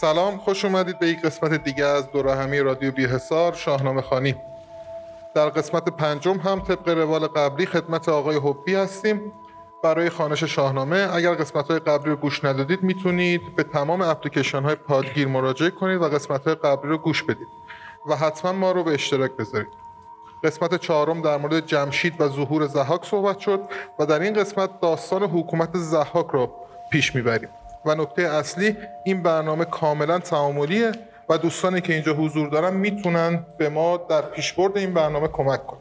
سلام خوش اومدید به یک قسمت دیگه از دور همی رادیو بی حسار شاهنامه خانی. در قسمت پنجم هم طبق روال قبلی خدمت آقای حبی هستیم. برای خانش شاهنامه اگر قسمت های قبلی رو گوش ندادید می‌تونید به تمام اپلیکیشن های پادگیر مراجعه کنید و قسمت های قبلی رو گوش بدید و حتما ما رو به اشتراک بذارید. قسمت چهارم در مورد جمشید و ظهور زحاک صحبت شد و در این قسمت داستان حکومت زحاک رو پیش می‌بریم. و نکته اصلی این برنامه کاملا تعاملیه و دوستانی که اینجا حضور دارن می‌تونن به ما در پیشبرد این برنامه کمک کنن.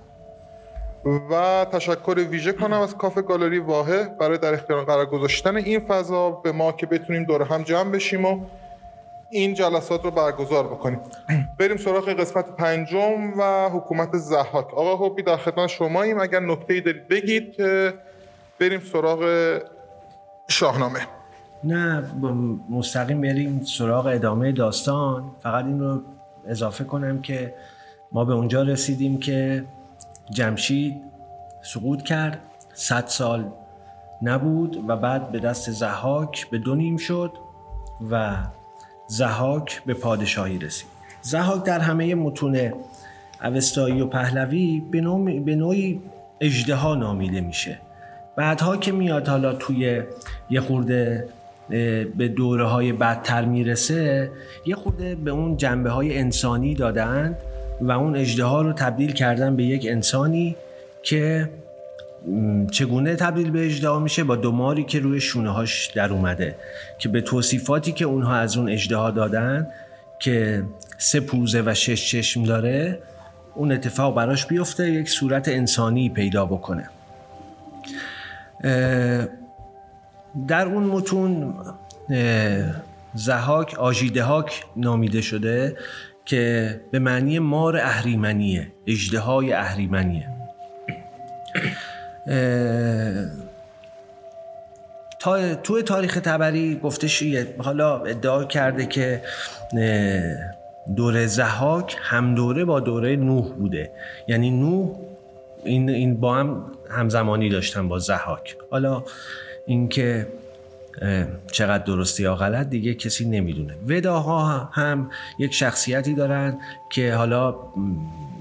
و تشکر ویژه کنم از کافه گالری واحه برای در اختیار قرار گذاشتن این فضا به ما که بتونیم دور هم جمع بشیم و این جلسات رو برگزار بکنیم. بریم سراغ قسمت پنجم و حکومت زحاک. آقا حبی در خدمت شماییم. اگر نکته ای دارید بگید که بریم سراغ شاهنامه. نه مستقیم بریم سراغ ادامه داستان. فقط این رو اضافه کنم که ما به اونجا رسیدیم که جمشید سقوط کرد. صد سال نبود و بعد به دست زحاک به دو نیم شد و زحاک به پادشاهی رسید. زحاک در همه متون اوستایی و پهلوی به نوعی اجده نامیده میشه. بعدها که میاد حالا توی یه خورده به دوره های بدتر می‌رسه یه خورده به اون جنبه های انسانی دادند و اون اجده رو تبدیل کردن به یک انسانی که چگونه تبدیل به اجده میشه؟ با دماری که روی شونه هاش در اومده که به توصیفاتی که اونها از اون اجده دادن که سه پوزه و شش چشم داره اون اتفاق براش بیفته یک صورت انسانی پیدا بکنه. در اون متون زهاک آژیدهاک نامیده شده که به معنی مار اهریمنیه اجده های اهریمنیه تا توی تاریخ تبری گفته شیه حالا ادعا کرده که دوره زهاک هم دوره با دوره نوح بوده. یعنی نوح این, این با هم همزمانی داشتن با زهاک حالا اینکه چقدر درستی یا غلط دیگه کسی نمی‌دونه. وداها هم یک شخصیتی دارن که حالا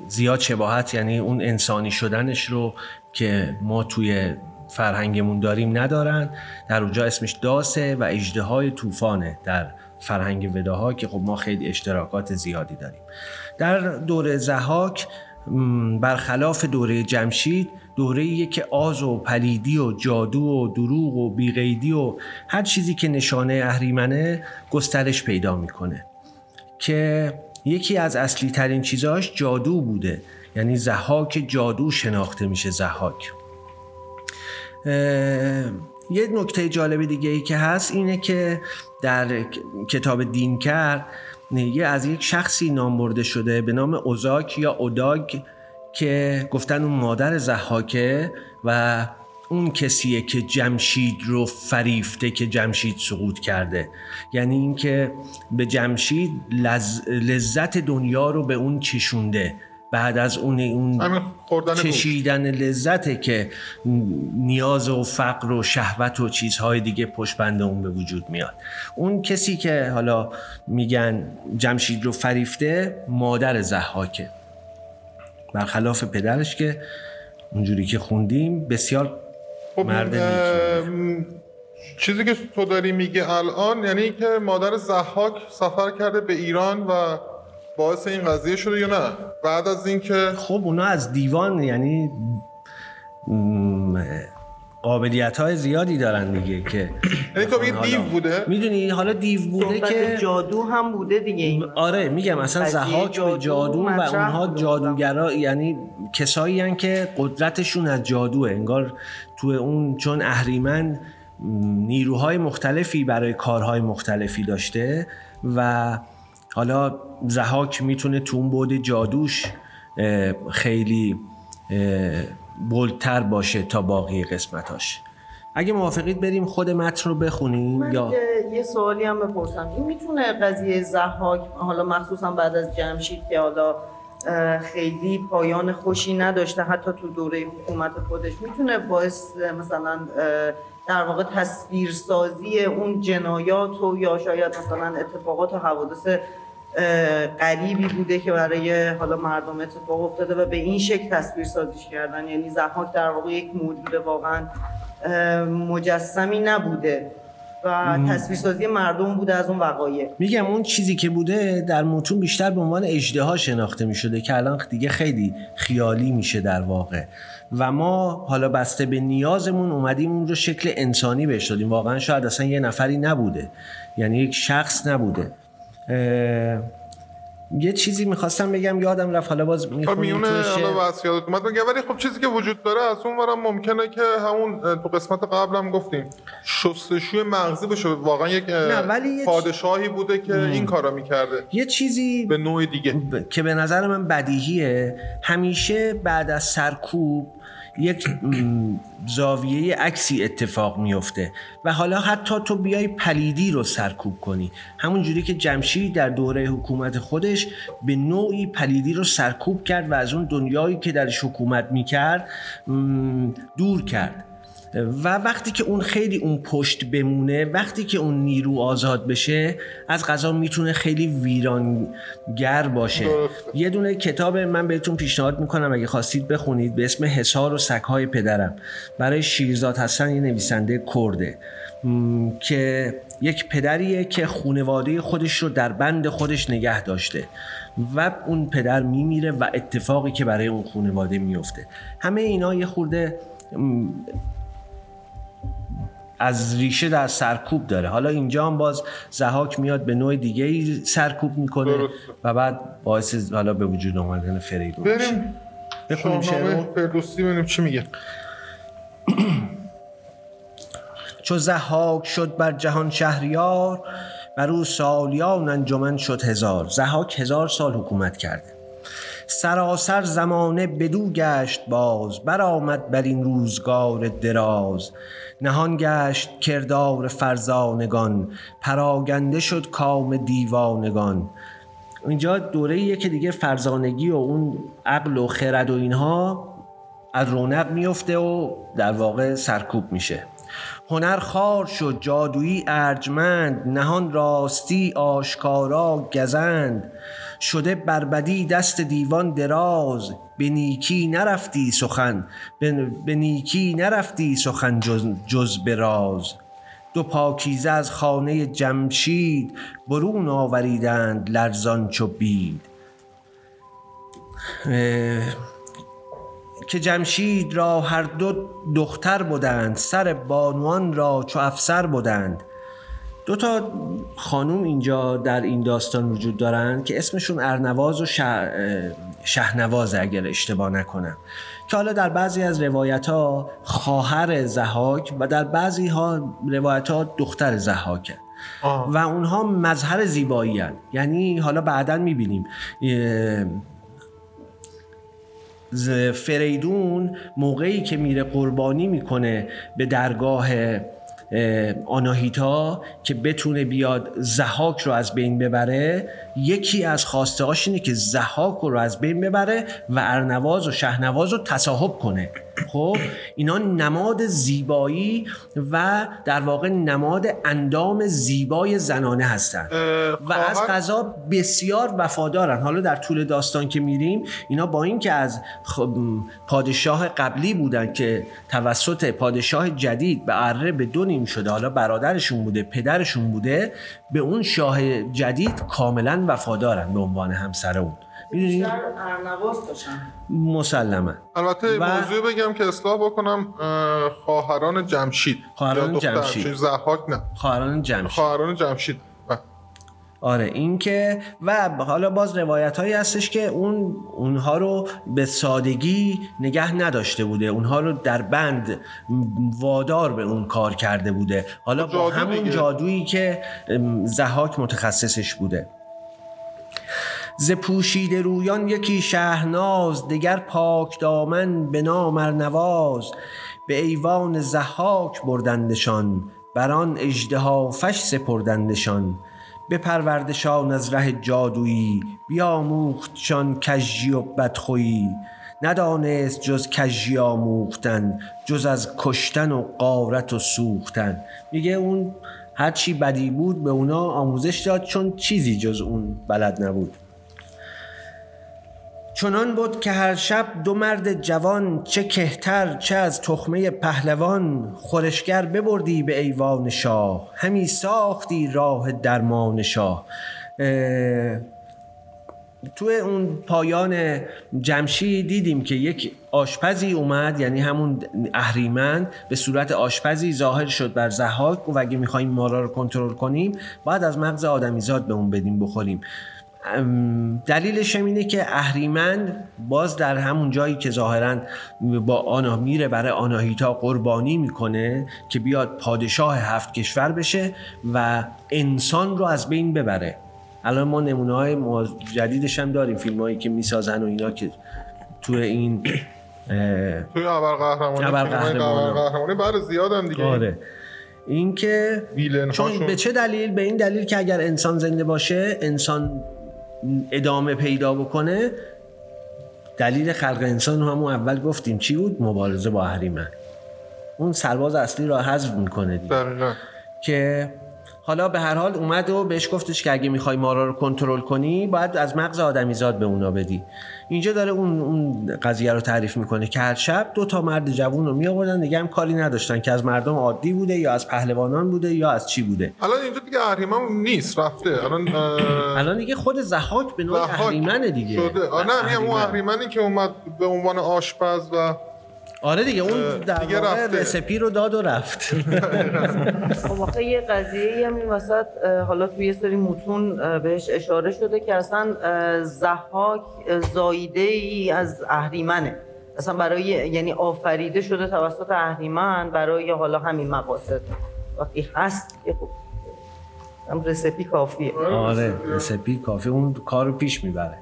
زیاد شباهت یعنی اون انسانی شدنش رو که ما توی فرهنگمون داریم ندارن. در اونجا اسمش داسه و اجده های طوفانه در فرهنگ وداها که خب ما خیلی اشتراکات زیادی داریم. در دوره زهاک برخلاف دوره جمشید دوره که آز و پلیدی و جادو و دروغ و بیقیدی و هر چیزی که نشانه اهریمنه گسترش پیدا می‌کنه. که یکی از اصلی ترین چیزاش جادو بوده. یعنی زحاک جادو شناخته میشه زحاک. یه نکته جالب دیگه ای که هست اینه که در کتاب دینکر یه از یک شخصی نام برده شده به نام اوزاک یا اوداگ که گفتن اون مادر زحاکه و اون کسیه که جمشید رو فریفته که جمشید سقوط کرده. یعنی اینکه به جمشید لذت دنیا رو به اون چشونده. بعد از اون اون چشیدن لذته که نیاز و فقر و شهوت و چیزهای دیگه پشت بند اون به وجود میاد. اون کسی که حالا میگن جمشید رو فریفته مادر زحاکه برخلاف پدرش که اونجوری که خوندیم بسیار خب مرد چیزی که تو داری میگه الان یعنی که مادر زحاک سفر کرده به ایران و باعث این قضیه شده یا نه؟ بعد از اینکه خب اونا از دیوان یعنی قابلیت های زیادی دارن دیگه که یعنی تو میگی دیو بوده؟ می‌دونی حالا دیو بوده که جادو هم بوده دیگه این. آره میگم اصلا زهاک به جادو و اونها جادوگرا یعنی کسایی هن که قدرتشون از جادوه. انگار تو اون چون اهریمن نیروهای مختلفی برای کارهای مختلفی داشته و حالا زهاک می‌تونه تو اون بود جادوش خیلی بلتر باشه تا باقی قسمتاش. اگه موافقید بریم خود متن رو بخونیم من یا؟ یه سوالی هم بپرسم. این می‌تونه قضیه زحاک حالا مخصوصا بعد از جمشید که حالا خیلی پایان خوشی نداشته حتی تو دوره حکومت خودش می‌تونه باعث مثلا در واقع تصویرسازی اون جنایات و یا شاید مثلا اتفاقات و حوادث قریبی بوده که برای حالا مردم اتفاق افتاده و به این شکل تصویر سازیش کردن. یعنی زحاک در واقع یک موجود واقعا مجسمی نبوده و تصویرسازی مردم بوده از اون وقایع. میگم اون چیزی که بوده در متون بیشتر به عنوان اجدها شناخته می‌شده که الان دیگه خیلی خیالی میشه در واقع. و ما حالا بسته به نیازمون اومدیم اون رو شکل انسانی بهش دادیم. واقعا شاید اصلا یه نفری نبوده. یعنی یک شخص نبوده. یه چیزی می‌خواستم بگم یادم رفت حالا باز خب می‌خونیم میونه حالا یادت اومد. بگم ولی خب چیزی که وجود داره از اون ورم ممکنه که همون تو قسمت قبلم گفتیم شستشوی مغزی بشه. واقعا یک نه، ولی پادشاهی بوده که این کارا می‌کرده. یه چیزی به نوع دیگه. ب- که به نظر من بدیهیه همیشه بعد از سرکوب یک زاویه عکسی اتفاق میفته و حالا حتی تو بیای پلیدی رو سرکوب کنی. همون جوری که جمشید در دوره حکومت خودش به نوعی پلیدی رو سرکوب کرد و از اون دنیایی که درش حکومت می‌کرد دور کرد. و وقتی که اون خیلی اون پشت بمونه وقتی که اون نیرو آزاد بشه از غذا می‌تونه خیلی ویرانگر باشه. یه دونه کتاب من بهتون پیشنهاد می‌کنم اگه خواستید بخونید به اسم حصار و سگهای پدرم. برای شیرزاد هستن یه نویسنده کرده م، که یک پدریه که خونواده خودش رو در بند خودش نگه داشته. و اون پدر میمیره و اتفاقی که برای اون خونواده میفته همه اینا یه خورده از ریشه در سرکوب داره حالا اینجا هم باز زهاک میاد به نوع دیگه ای سرکوب می‌کنه. و بعد باعث حالا به وجود آمدن فریدون. بریم بخونیم شعر. فردوسی ببینیم چی میگه چو زهاک شد بر جهان شهریار بر او سالیان انجمن شد هزار زهاک هزار سال حکومت کرده سراسر زمانه بدو گشت باز برآمد بر این روزگار دراز. نهان گشت کردار فرزانگان پراگنده شد کام دیوانگان. اینجا دوره ایه که دیگه فرزانگی و اون عقل و خرد و اینها از رونق میفته و در واقع سرکوب میشه. هنر خار شد جادویی ارجمند نهان راستی آشکارا گزند. شده بربدی دست دیوان دراز. به نیکی نرفتی سخن به نیکی نرفتی سخن جز, جز به راز. دو پاکیزه از خانه جمشید برون آوریدند لرزان چو بید. که جمشید را هر دو دختر بودند سر بانوان را چو افسر بودند. دو تا خانوم اینجا در این داستان وجود دارند که اسمشون ارنواز و شه... شهنواز اگر اشتباه نکنم که حالا در بعضی از روایت ها خواهر زهاک و در بعضی ها روایت ها دختر زهاکه آه. و اونها مظهر زیبایی هن. یعنی حالا بعدا می‌بینیم فریدون موقعی که میره قربانی می‌کنه به درگاه اه، آناهیتا که بتونه بیاد زحاک رو از بین ببره یکی از خواسته اینه که زحاک رو از بین ببره و ارنواز و شهنواز رو تصاحب کنه. خب اینا نماد زیبایی و در واقع نماد اندام زیبای زنانه هستن. و از خواهر- قضا بسیار وفادارن. حالا در طول داستان که میریم اینا با اینکه از خب پادشاه قبلی بودن که توسط پادشاه جدید به اره به دو نیم شده حالا برادرشون بوده پدرشون بوده به اون شاه جدید کاملا وفادارن به عنوان همسر اون. می‌دونی؟ بیشتر ارنواز داشتن مسلما البته و- موضوع بگم که اصلاح بکنم اه، خواهران جمشید. خواهران جمشید. زحاک نه. خواهران جمشید. خواهران جمشید. بله. آره این که و حالا باز روایت هایی هستش که اون اونها رو به سادگی نگه نداشته بوده. اونها رو در بند وادار به اون کار کرده بوده. حالا با همون دیگه. جادویی که ام، زحاک متخصصش بوده. ز پوشیده رویان یکی شهناز دگر پاک دامن به نام ارنواز به ایوان زحاک بردندشان بران اژدها فش سپردندشان. بپروردشان از ره جادویی بیاموختشان کژی و بدخویی. ندانست جز کجی آموختن جز از کشتن و قارت و سوختن. میگه اون هرچی بدی بود به اونا آموزش داد چون چیزی جز اون بلد نبود. چنان بود که هر شب دو مرد جوان چه کهتر چه از تخمه پهلوان خورشگر ببردی به ایوان شاه. همی ساختی راه درمان شاه. تو اون پایان جمشی دیدیم که یک آشپزی اومد یعنی همون اهریمن به صورت آشپزی ظاهر شد بر زحاک. و اگه می‌خوایم مارا رو کنترل کنیم باید از مغز آدمیزاد به اون بدیم بخوریم. دلیلش هم اینه که اهریمن باز در همون جایی که ظاهرا با آنا میره برای آناهیتا قربانی می‌کنه که بیاد پادشاه هفت کشور بشه و انسان رو از بین ببره. الان ما نمونه های جدیدش هم داریم فیلم هایی که می‌سازن و اینا که توی این توی ابر قهرمانی قهرمانی بعد زیادن دیگه. آره. این که چون به چه دلیل؟ به این دلیل که اگر انسان زنده باشه انسان ادامه پیدا بکنه دلیل خلق انسان رو همون اول گفتیم. چی بود؟ مبارزه با اهریمن. اون سرباز اصلی را حذف می‌کنه دیگه. که حالا به هر حال اومد و بهش گفتش که اگه می‌خوای مارا رو کنترل کنی باید از مغز آدمیزاد به اونا بدی. اینجا داره اون اون قضیه رو تعریف می‌کنه که هر شب دو تا مرد جوون رو میآوردن دیگه هم کاری نداشتن که از مردم عادی بوده یا از پهلوانان بوده یا از چی بوده. الان اینجا دیگه اهریمن نیست رفته. الان الان دیگه خود زحاک به نوع اهریمنه دیگه. شده. نه میگم اون اهریمنی که اومد به عنوان آشپز و آره دیگه اون در واقع رسپی رو داد و رفت. خب یه قضیه هم این وسط حالا توی یه سری متون بهش اشاره شده که اصلا زحاک زایده ای از اهریمنه. اصلا برای یعنی آفریده شده توسط اهریمن برای حالا همین مقاصد. وقتی هست خب هم رسپی کافیه. آره رسپی کافی اون کار رو پیش می‌بره.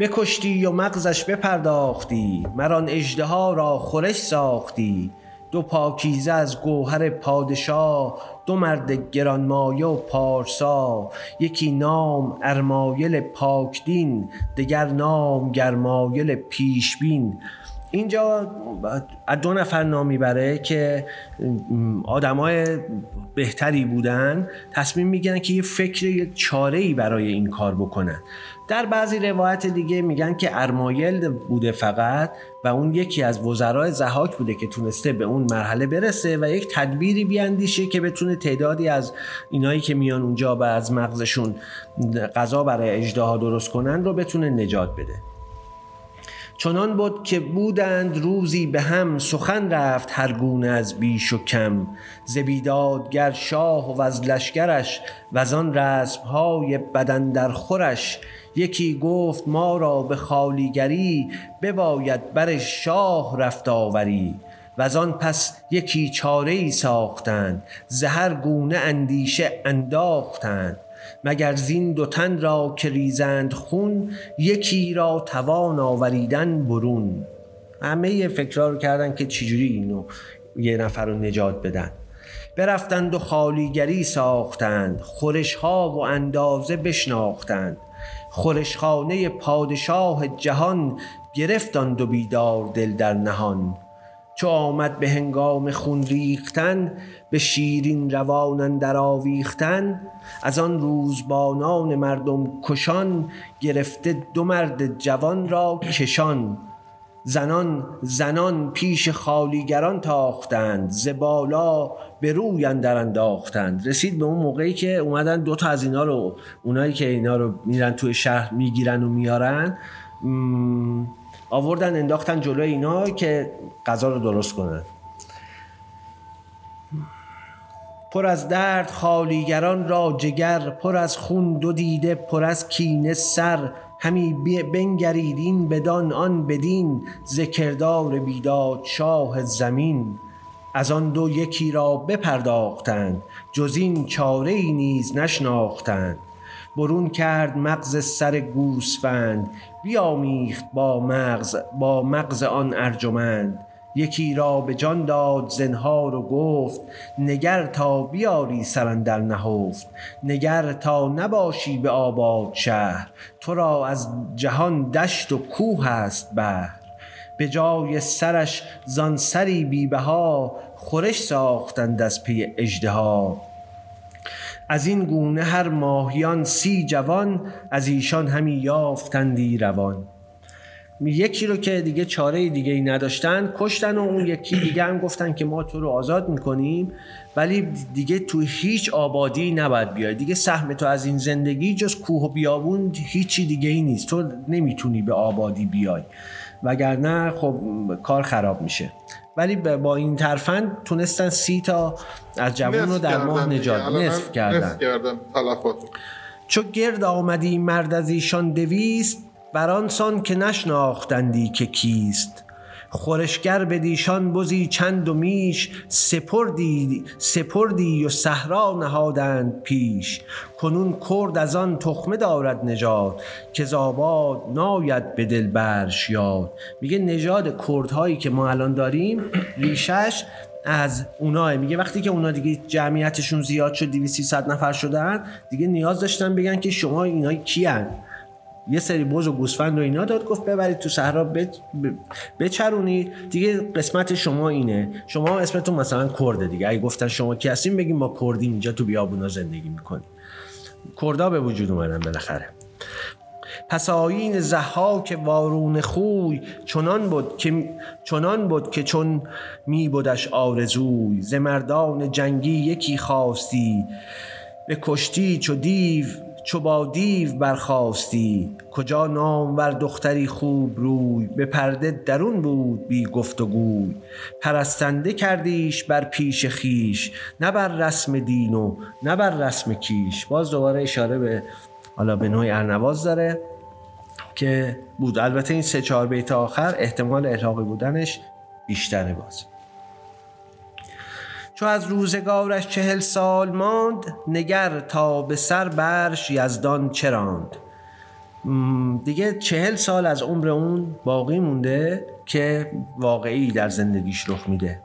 بکشتی و مغزش بپرداختی مران اجده را خورش ساختی. دو پاکیزه از گوهر پادشاه دو مرد گرانمایه و پارسا. یکی نام ارمایل پاکدین دگر نام گرمایل پیشبین. اینجا دو نفر نام می‌بره که آدمای بهتری بودن تصمیم میگن که یه فکر چاره ای برای این کار بکنن. در بعضی روایت دیگه میگن که ارمایل بوده فقط و اون یکی از وزرای زهاک بوده که تونسته به اون مرحله برسه و یک تدبیری بیاندیشه که بتونه تعدادی از اینایی که میان اونجا و از مغزشون غذا برای اجدها درست کنن رو بتونه نجات بده. چنان بود که بودند روزی به هم سخن رفت هر گونه از بیش و کم. زبیدادگر شاه و از لشکرش و از آن های بدن در خورش. یکی گفت ما را به خالیگری بباید بر شاه رفت آوری. و از آن پس یکی چاره ای ساختند زهر گونه اندیشه انداختند. مگر زین دو تن را که ریزند خون یکی را توان آوریدن برون. همه فکرها رو کردن که چجوری اینو یه نفر رو نجات بدن. برفتند و خالیگری ساختند خورش ها و اندازه بشناختند. خورشخانه پادشاه جهان گرفتند و بیدار دل در نهان. چو آمد به هنگام خون ریختن به شیرین روانن در آویختن. از آن روزبانان مردم کشان گرفته دو مرد جوان را کشان. زنان زنان پیش خالیگران تاختند زبالا به روی اندر انداختند. رسید به اون موقعی که اومدن دو تا از اینا رو اونایی که اینا رو میرن توی شهر می‌گیرن و میارن آوردن انداختن جلوی اینا که غذا رو درست کنن. پر از درد خالیگران را جگر پر از خون دو دیده پر از کینه سر. همی بنگرید این بدان آن بدین. ذکردار بیداد شاه زمین. از آن دو یکی را بپرداختند. جز این چاره ای نیز نشناختند. برون کرد مغز سر گوسفند بیامیخت با مغز با مغز آن ارجمند. یکی را به جان داد زنهار و گفت نگر تا بیاری سرندر نهفت. نگر تا نباشی به آباد شهر تو را از جهان دشت و کوه است بهر به جای سرش زان سری بیبها خورش ساختند از پی اژدها. از این گونه هر ماهیان سی جوان از ایشان همی یافتندی روان. یکی رو که دیگه چاره دیگه ای نداشتن کشتن و اون یکی دیگه هم گفتن که ما تو رو آزاد می‌کنیم ولی دیگه تو هیچ آبادی نباید بیای. دیگه سهم تو از این زندگی جز کوه و بیابون هیچی دیگه ای نیست. تو نمی‌تونی به آبادی بیای. وگرنه خب کار خراب میشه. ولی با این ترفند تونستن سی تا از جوان رو در ماه نجات نصف کردن. چو گرد آمدی مرد از ایشان دویست برانسان که نشناختندی که کیست. خورشگر بدیشان بزی چند و میش سپردی سپردی و صحرا نهادند پیش. کنون کرد از آن تخمه دارد نژاد که زاباد ناید به دل برش یاد. میگه نژاد کردهایی که ما الان داریم ریشش از اوناه. میگه وقتی که اونا دیگه جمعیتشون زیاد شد 200 نفر شدن دیگه نیاز داشتن بگن که شما اینا کیان. یه سری بز و گوسفند و اینا داد گفت ببرید تو صحرا بچرونید. دیگه قسمت شما اینه. شما اسمتون مثلا کرده دیگه. اگه گفتن شما کی هستین بگیم ما کردیم اینجا تو بیابونا زندگی می‌کنیم. کردا به وجود اومدن بالاخره. پس آین زحاک وارون خوی چنان بود که چنان بود که چون می بودش آرزوی. ز جنگی یکی خواستی. به کشتی چو دیو چو با دیو برخواستی کجا نامور دختری خوب روی؟ به پرده درون بود بی گفت و گوی. پرستنده کردیش بر پیش خیش نه بر رسم دین و نه بر رسم کیش. باز دوباره اشاره به حالا به نوعی ارنواز داره که بود. البته این سه چهار بیت آخر احتمال الحاقی بودنش بیشتره باز. چو از روزگارش چهل سال ماند نگر تا به سر برش یزدان چراند. دیگه چهل سال از عمر اون باقی مونده که واقعی در زندگیش رخ میده.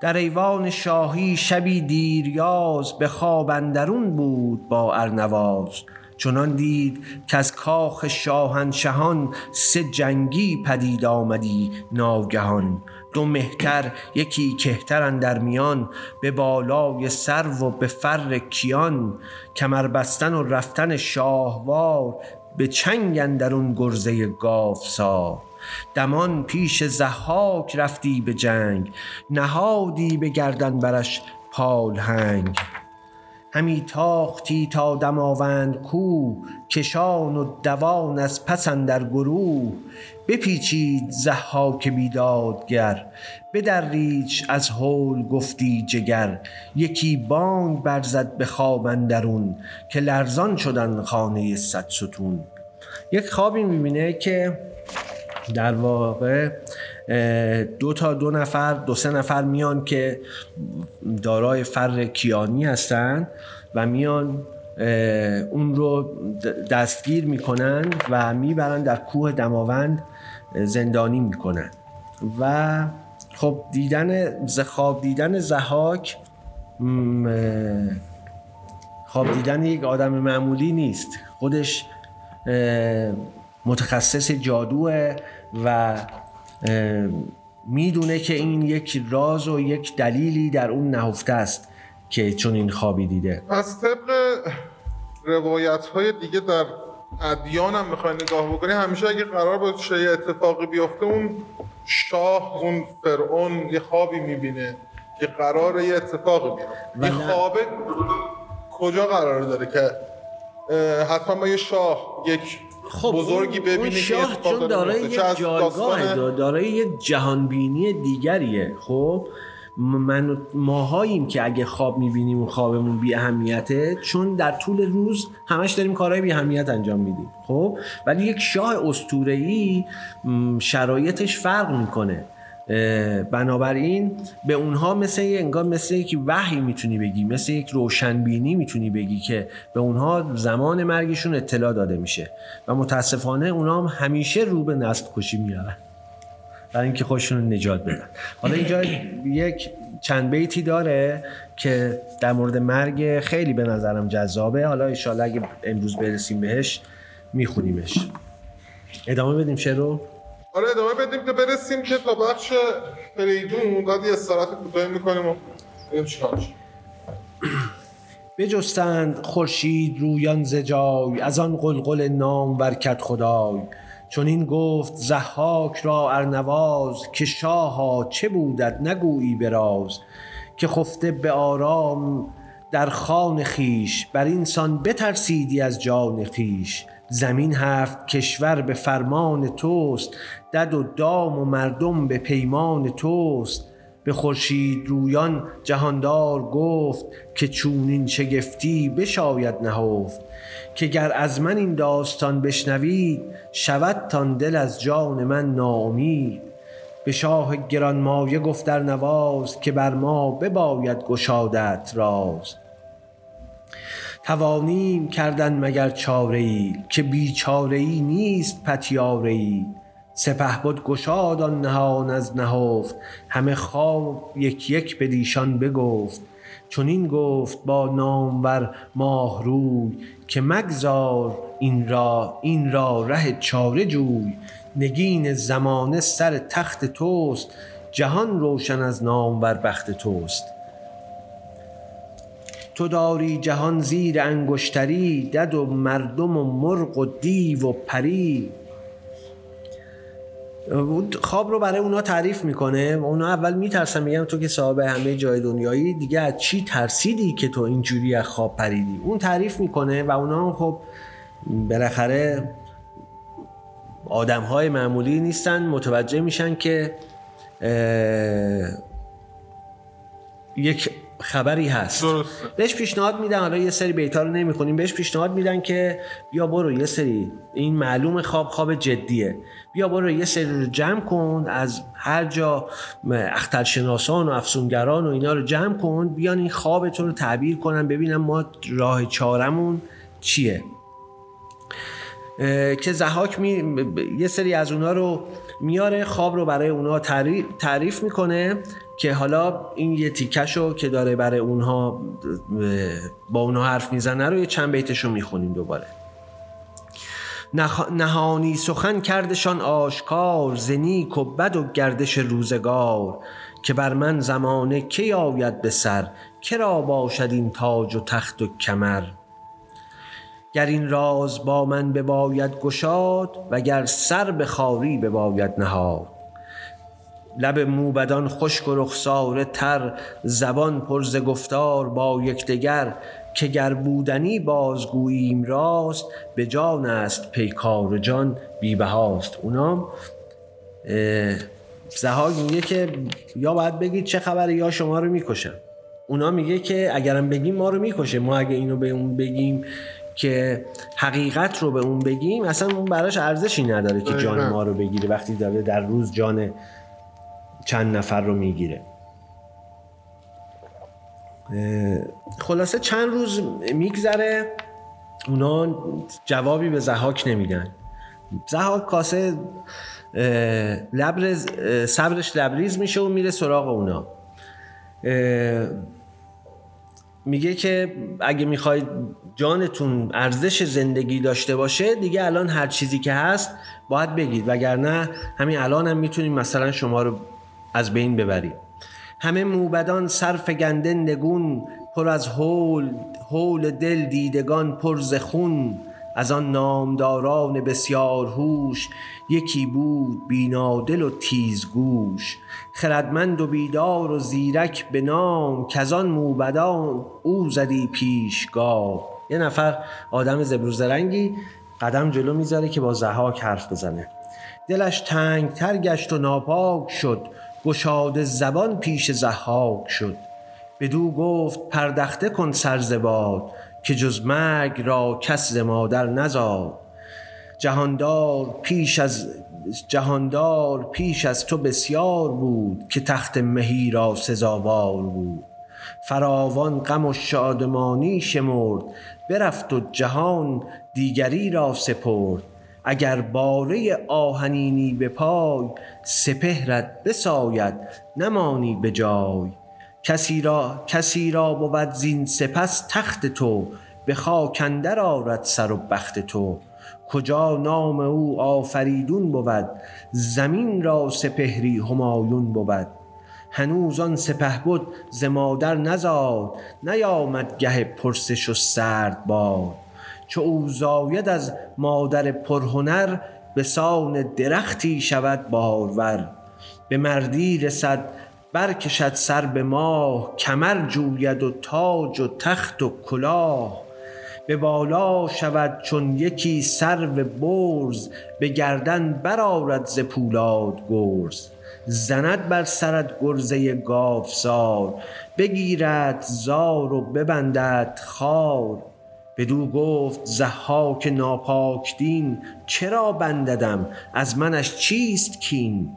در ایوان شاهی شبی دیریاز به خواب اندرون بود با ارنواز. چنان دید که از کاخ شاهنشهان سه جنگی پدید آمدی ناگهان. دو مهتر یکی کهتر در میان به بالای سر و به فر کیان. کمر بستن و رفتن شاهوار به چنگ اون گرزه سا دمان پیش زحاک رفتی به جنگ نهادی به گردن برش پالهنگ همی تاختی تا دماوند کو کشان و دوان از پسندر در گروه. بپیچید زحاک بیدادگر ریچ از هول گفتی جگر. یکی بانگ برزد به خواب اندرون که لرزان شدن خانه صد ستون. یک خوابی می‌بینه که در واقع دو تا دو نفر دو سه نفر میان که دارای فر کیانی هستن و میان اون رو دستگیر می‌کنن و می‌برن در کوه دماوند. زندانی می‌کنن و خب دیدن خواب دیدن زهاک خواب دیدن یک آدم معمولی نیست. خودش متخصص جادوه و می‌دونه که این یک راز و یک دلیلی در اون نهفته است که چون این خوابی دیده. از طبق روایت های دیگه در ادیان هم نگاه بکنی همیشه اگه قرار باشه یه اتفاقی بیفته اون شاه اون فرعون یه خوابی می‌بینه که قرار یه اتفاقی بیفته. این خوابه کجا قرار داره که حتما ما یه شاه یک خب بزرگی ببینی اون شاه چون داره یه جایگاه داره یه جهانبینی دیگریه. خب من ماهاییم که اگه خواب می‌بینیم و خوابمون بی اهمیته چون در طول روز همش داریم کارهای بی اهمیت انجام میدیم خب؟ ولی یک شاه ای شرایطش فرق می‌کنه. بنابراین به اونها مثل انگار مثل یک وحی می‌تونی بگی مثل یک روشنبینی می‌تونی بگی که به اونها زمان مرگشون اطلاع داده میشه. و متاسفانه اونها هم همیشه رو به نسل کشی میارن برای اینکه خودشون رو نجات بدن. حالا اینجا یک چند بیتی داره که در مورد مرگ خیلی به نظرم جذابه. حالا ایشالا اگه امروز برسیم بهش میخونیمش. ادامه بدیم چه رو؟ آره ادامه بدیم که برسیم که تا بخش فریدون بعد یه استراحت کوتاهی می‌کنیم و بریم چیکار بجستند خورشید رویان زجای از آن قلقل نام ورکت خدای. چون این گفت زحاک را ارنواز که شاها چه بودت نگویی براز که خفته به آرام در خان خیش بر اینسان بترسیدی از جان خیش زمین هفت کشور به فرمان توست دد و دام و مردم به پیمان توست به خورشید رویان جهاندار گفت که چونین شگفتی بشاید نهفت که گر از من این داستان بشنوید شود تان دل از جان من ناامید. به شاه گرانمایه گفت در نواز که بر ما بباید گشادت راز. توانیم کردن مگر چاره ای که بیچاره ای نیست پتیاره سپه بود گشاد آن نهان از نهفت. همه خواب یک یک بدیشان بگفت. چون این گفت با نامور ماه روی که مگذار این را این را ره چاره جوی. نگین زمانه سر تخت توست جهان روشن از نامور بخت توست. تو داری جهان زیر انگشتری دد و مردم و مرغ و دیو و پری. خواب رو برای اونا تعریف می‌کنه و اونا اول میترسن میگن تو که صاحب همه جای دنیایی دیگه از چی ترسیدی که تو اینجوری از خواب پریدی؟ اون تعریف می‌کنه و اونا خب بالاخره آدم های معمولی نیستن متوجه میشن که یک خبری هست. بهش پیشنهاد میدن. حالا یه سری بیتا رو نمی‌خونیم. بهش پیشنهاد میدن که بیا برو یه سری این معلوم خواب خواب جدیه. بیا برو یه سری رو جمع کن. از هر جا اخترشناسان و افسونگران و اینا رو جمع کن. بیان این خواب تو رو تعبیر کنن. ببینم ما راه چارمون چیه. که زهاک می... یه سری از اونا رو میاره خواب رو برای اونا تعریف می‌کنه که حالا این یه تیکشو که داره برای اونها با اونها حرف می‌زنه رو یه چند بیتشو می‌خونیم دوباره. نهانی سخن کردشان آشکار زنیک و بد و گردش روزگار که بر من زمانه کی آید به سر؟ کرا باشد این تاج و تخت و کمر؟ گر این راز با من بباید گشاد و گر سر به خاری بباید نهاد. لب موبدان خشک و رخساره تر زبان پرز گفتار با یکدیگر که گر بودنی بازگوییم راست به جان است پیکار جان بیبهاست اونام زهاگ میگه که یا باید بگید چه خبره یا شما رو می‌کشم اونا میگه که اگرم بگیم ما رو می‌کشه. ما اگه اینو به اون بگیم که حقیقت رو به اون بگیم اصلا اون براش ارزشی نداره که جان ما رو بگیره. وقتی داره در روز جان چند نفر رو می‌گیره. خلاصه چند روز میگذره اونا جوابی به زحاک نمیدن. زحاک کاسه لبرز صبرش لبریز میشه و میره سراغ اونا. میگه که اگه می‌خواید جانتون ارزش زندگی داشته باشه دیگه الان هر چیزی که هست باید بگید. وگرنه همین الان هم می‌تونیم مثلا شما رو از بین ببریم. همه موبدان صرف گنده نگون پر از هول هول دل دیدگان پر ز خون. از آن نامداران بسیار هوش یکی بود بینادل و تیزگوش. خردمند و بیدار و زیرک به نام که از آن موبدان او زدی پیشگاه یه نفر آدم زبروزرنگی قدم جلو می‌ذاره که با زهاک حرف بزنه. دلش تنگتر گشت و ناپاک شد. گشاد زبان پیش زحاک شد. بدو گفت پردخته کن سرزباد که جز مرگ را کس ز مادر نزاد. جهاندار پیش از جهاندار پیش از تو بسیار بود که تخت مهی را سزاوار بود. فراوان غم و شادمانی شمرد برفت و جهان دیگری را سپرد. اگر باره آهنینی به پای سپهرت بساید نمانی به جای. کسی را کسی را بود زین سپس تخت تو به خاکندر آرد سر و بخت تو. کجا نام او آفریدون بود زمین را سپهری همایون بود. هنوز آن سپه بود ز مادر نزاد نیامد گه پرسش و سرد باد. چو او زاید از مادر پرهنر به سان درختی شود بارور. به مردی رسد برکشد سر به ماه کمر جوید و تاج و تخت و کلاه. به بالا شود چون یکی سرو برز به گردن برآرد ز پولاد گرز. زند بر سرت گرزه گاوسار بگیرد زار و ببندد خار. بدو گفت زحاک ناپاک دین چرا بنددم؟ از منش چیست کین؟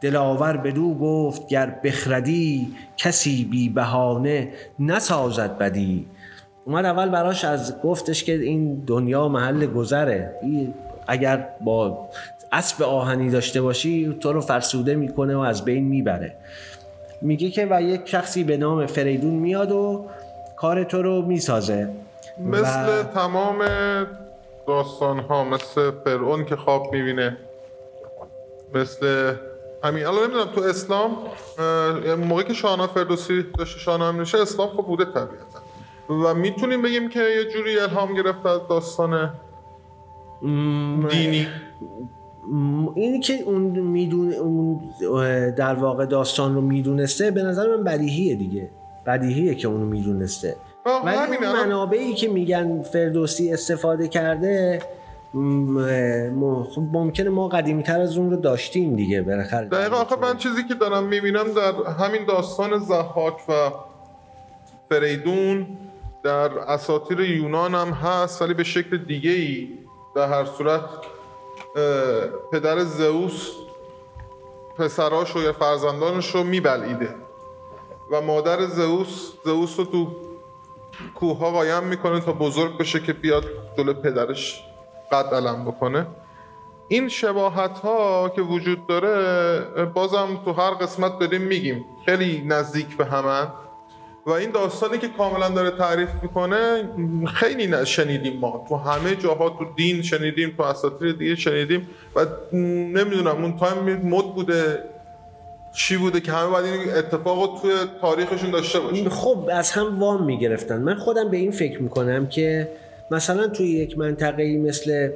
دلاور بدو گفت گر بخردی کسی بی بهانه نسازد بدی. اومد اول براش از گفتش که این دنیا محل گذره. اگر با اسب آهنی داشته باشی تو رو فرسوده می‌کنه و از بین می‌بره. میگه که و یک شخصی به نام فریدون میاد و کار تو رو می‌سازه. مثل تمام داستان ها مثل فرعون که خواب می‌بینه مثل همین الان نمی‌دونم تو اسلام موقعی که شاهنامه فردوسی داشته شاهنامه میشه اسلام خب بوده طبیعتا. و می‌تونیم بگیم که یه جوری الهام گرفته از داستان دینی؟ اینی که اون میدون اون در واقع داستان رو می‌دونسته به نظر من بدیهیه دیگه. بدیهیه که اونو می‌دونسته. ولی اون منابعی که میگن فردوسی استفاده کرده ممکنه ما قدیمی تر از اون رو داشتیم دیگه بالاخره. دقیقا آخه من چیزی که دارم می‌بینم در همین داستان زحاک و فریدون در اساطیر یونان هم هست ولی به شکل دیگه ای در هر صورت پدر زئوس پسراش و یا فرزندانش رو میبلعیده و مادر زئوس زئوس رو تو کوه ها قایم می‌کنه تا بزرگ بشه که بیاد جلو پدرش. قد علم بکنه. این شباهت ها که وجود داره بازم تو هر قسمت داریم میگیم. خیلی نزدیک به همه. و این داستانی که کاملا داره تعریف می‌کنه خیلی شنیدیم ما. تو همه جاها تو دین شنیدیم تو اساطیر دیگه شنیدیم. و نمی‌دونم اون تایم مد بوده. چی بوده که همه باید این اتفاق توی تاریخشون داشته باشه خب از هم وام می‌گرفتن. من خودم به این فکر می‌کنم که مثلا توی یک منطقه مثل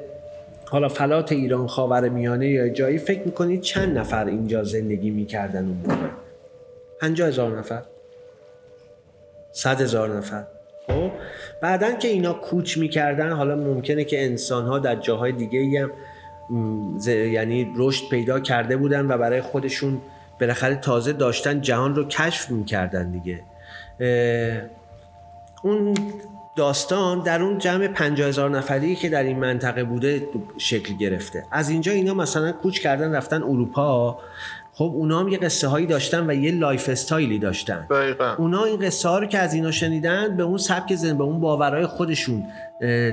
حالا فلات ایران خاور میانه یا جایی فکر می‌کنید چند نفر اینجا زندگی می‌کردن اون موقع؟ پنجاه هزار نفر. صد هزار نفر. خب؟ بعدا که اینا کوچ می‌کردن حالا ممکنه که انسان ها در جاهای دیگه هم یعنی رشد پیدا کرده بودن و برای خودشون بالاخره تازه داشتن جهان رو کشف می‌کردن دیگه. اون داستان در اون جمع 50 هزار نفری که در این منطقه بوده شکل گرفته. از اینجا اینا مثلا کوچ کردن رفتن اروپا. خب اونا هم یه قصه هایی داشتن و یه lifestyle ی داشتن. دقیقا. اونا این قصه ها رو که از اینا شنیدن به اون سبک زندگی به اون باورهای خودشون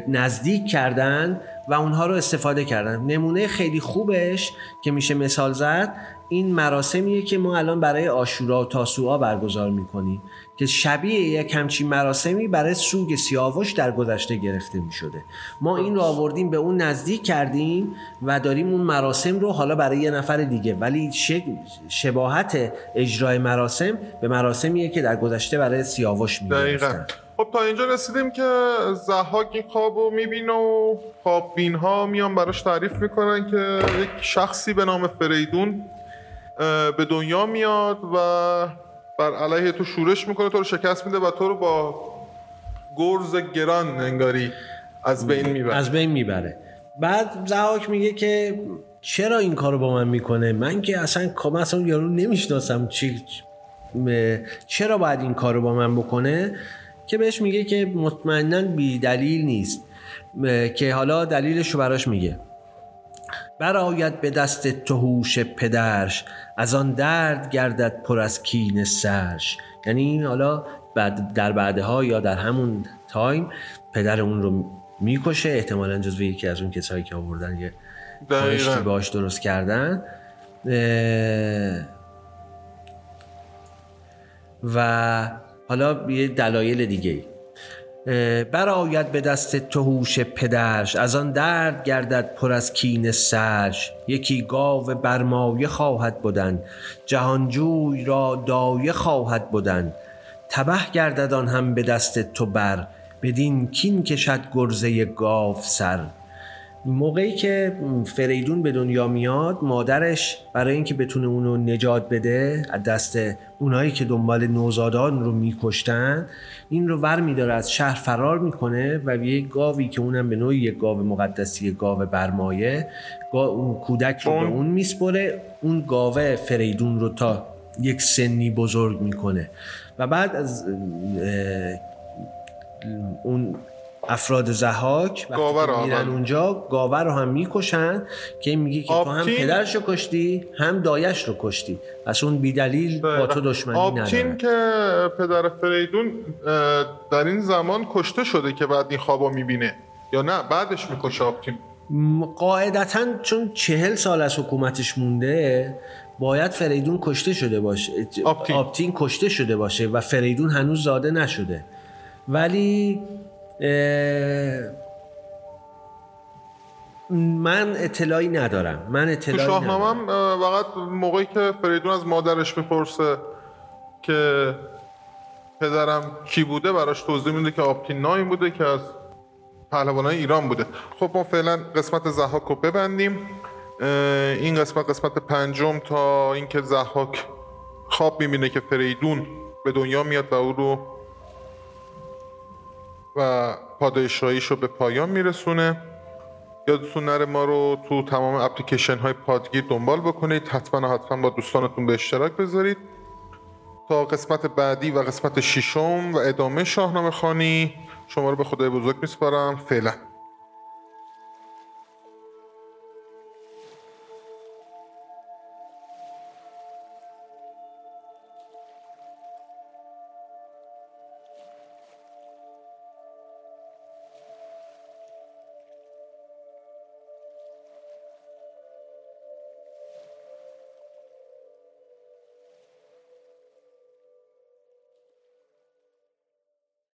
نزدیک کردن و اونها رو استفاده کردن. نمونه خیلی خوبش که میشه مثال زد این مراسمیه که ما الان برای آشورا و تاسوعا برگزار می‌کنیم. که شبیه یک همچین مراسمی برای سوگ سیاوش در گذشته گرفته می شده ما این رو آوردیم به اون نزدیک کردیم و داریم اون مراسم رو حالا برای یه نفر دیگه. ولی شباهت اجرای مراسم به مراسمیه که در گذشته برای سیاوش می خب تا اینجا رسیدیم که زحاک این خواب رو می‌بینه و خواب بین ها میان براش تعریف می‌کنن که یک شخصی به نام فریدون به دنیا میاد و بر علیه تو شورش می‌کنه تو رو شکست میده و تو رو با گرز گران انگاری از بین می‌بره. از بین می‌بره. بعد زهاک میگه که چرا این کارو با من می‌کنه؟ من که اصلا اصلا یارو نمی‌شناسم چی چرا باید این کارو با من بکنه؟ که بهش میگه که مطمئنا بی دلیل نیست که حالا دلیلش رو براش میگه. براید به دست توهوش پدرش از آن درد گردد پر از کین سرش. یعنی حالا بعد در بعدها یا در همون تایم پدر اون رو می‌کشه احتمالا جزو یکی از اون کسایی که آوردن یه کارشتی باش درست کردن. و حالا یه دلایل دیگه برآید به دست تو هوش پدرش از آن درد گردد پر از کین سرش. یکی گاو برمایه خواهد بودن جهانجوی را دایه خواهد بودن تبه گردد آن هم به دست تو بر بدین کین کشد گرزه گاو سر. موقعی که فریدون به دنیا میاد مادرش برای اینکه بتونه اونو نجات بده از دست اونایی که دنبال نوزادان رو میکشتن این رو ور میداره از شهر فرار می‌کنه و یک گاوی که اونم به نوعی یک گاو مقدسی گاو برمایه اون کودک رو به اون میسپره اون گاوه فریدون رو تا یک سنی بزرگ می‌کنه. و بعد از اون افراد زهاک وقتی میرن اونجا گاوه رو هم می‌کشن که میگه که تو هم پدرش رو کشتی هم دایش رو کشتی. پس اون بیدلیل با تو دشمنی آبتین که پدر فریدون در این زمان کشته شده که بعد این خوابو می‌بینه. یا نه بعدش می‌کشه آبتین قاعدتا چون چهل سال از حکومتش مونده باید فریدون کشته شده باشه. آبتین. آبتین کشته شده باشه و فریدون هنوز زاده نشده. ولی من اطلاعی ندارم. من اطلاعی تو شاهنامه فقط موقعی که فریدون از مادرش می‌پرسه که پدرم کی بوده براش توضیح میده که آبتین نایم بوده که از پهلوانای ایران بوده. خب ما فعلا قسمت زحاک رو ببندیم. این قسمت قسمت پنجم تا اینکه زحاک خواب می‌بینه که فریدون به دنیا میاد و او رو و پادشاهیش رو به پایان میرسونه. یادتون نره ما رو تو تمام اپلیکیشن های پادگیر دنبال بکنید. حتما حتما با دوستانتون به اشتراک بذارید. تا قسمت بعدی و قسمت ششم و ادامه شاهنامه خانی شما رو به خدای بزرگ میسپارم. فعلا.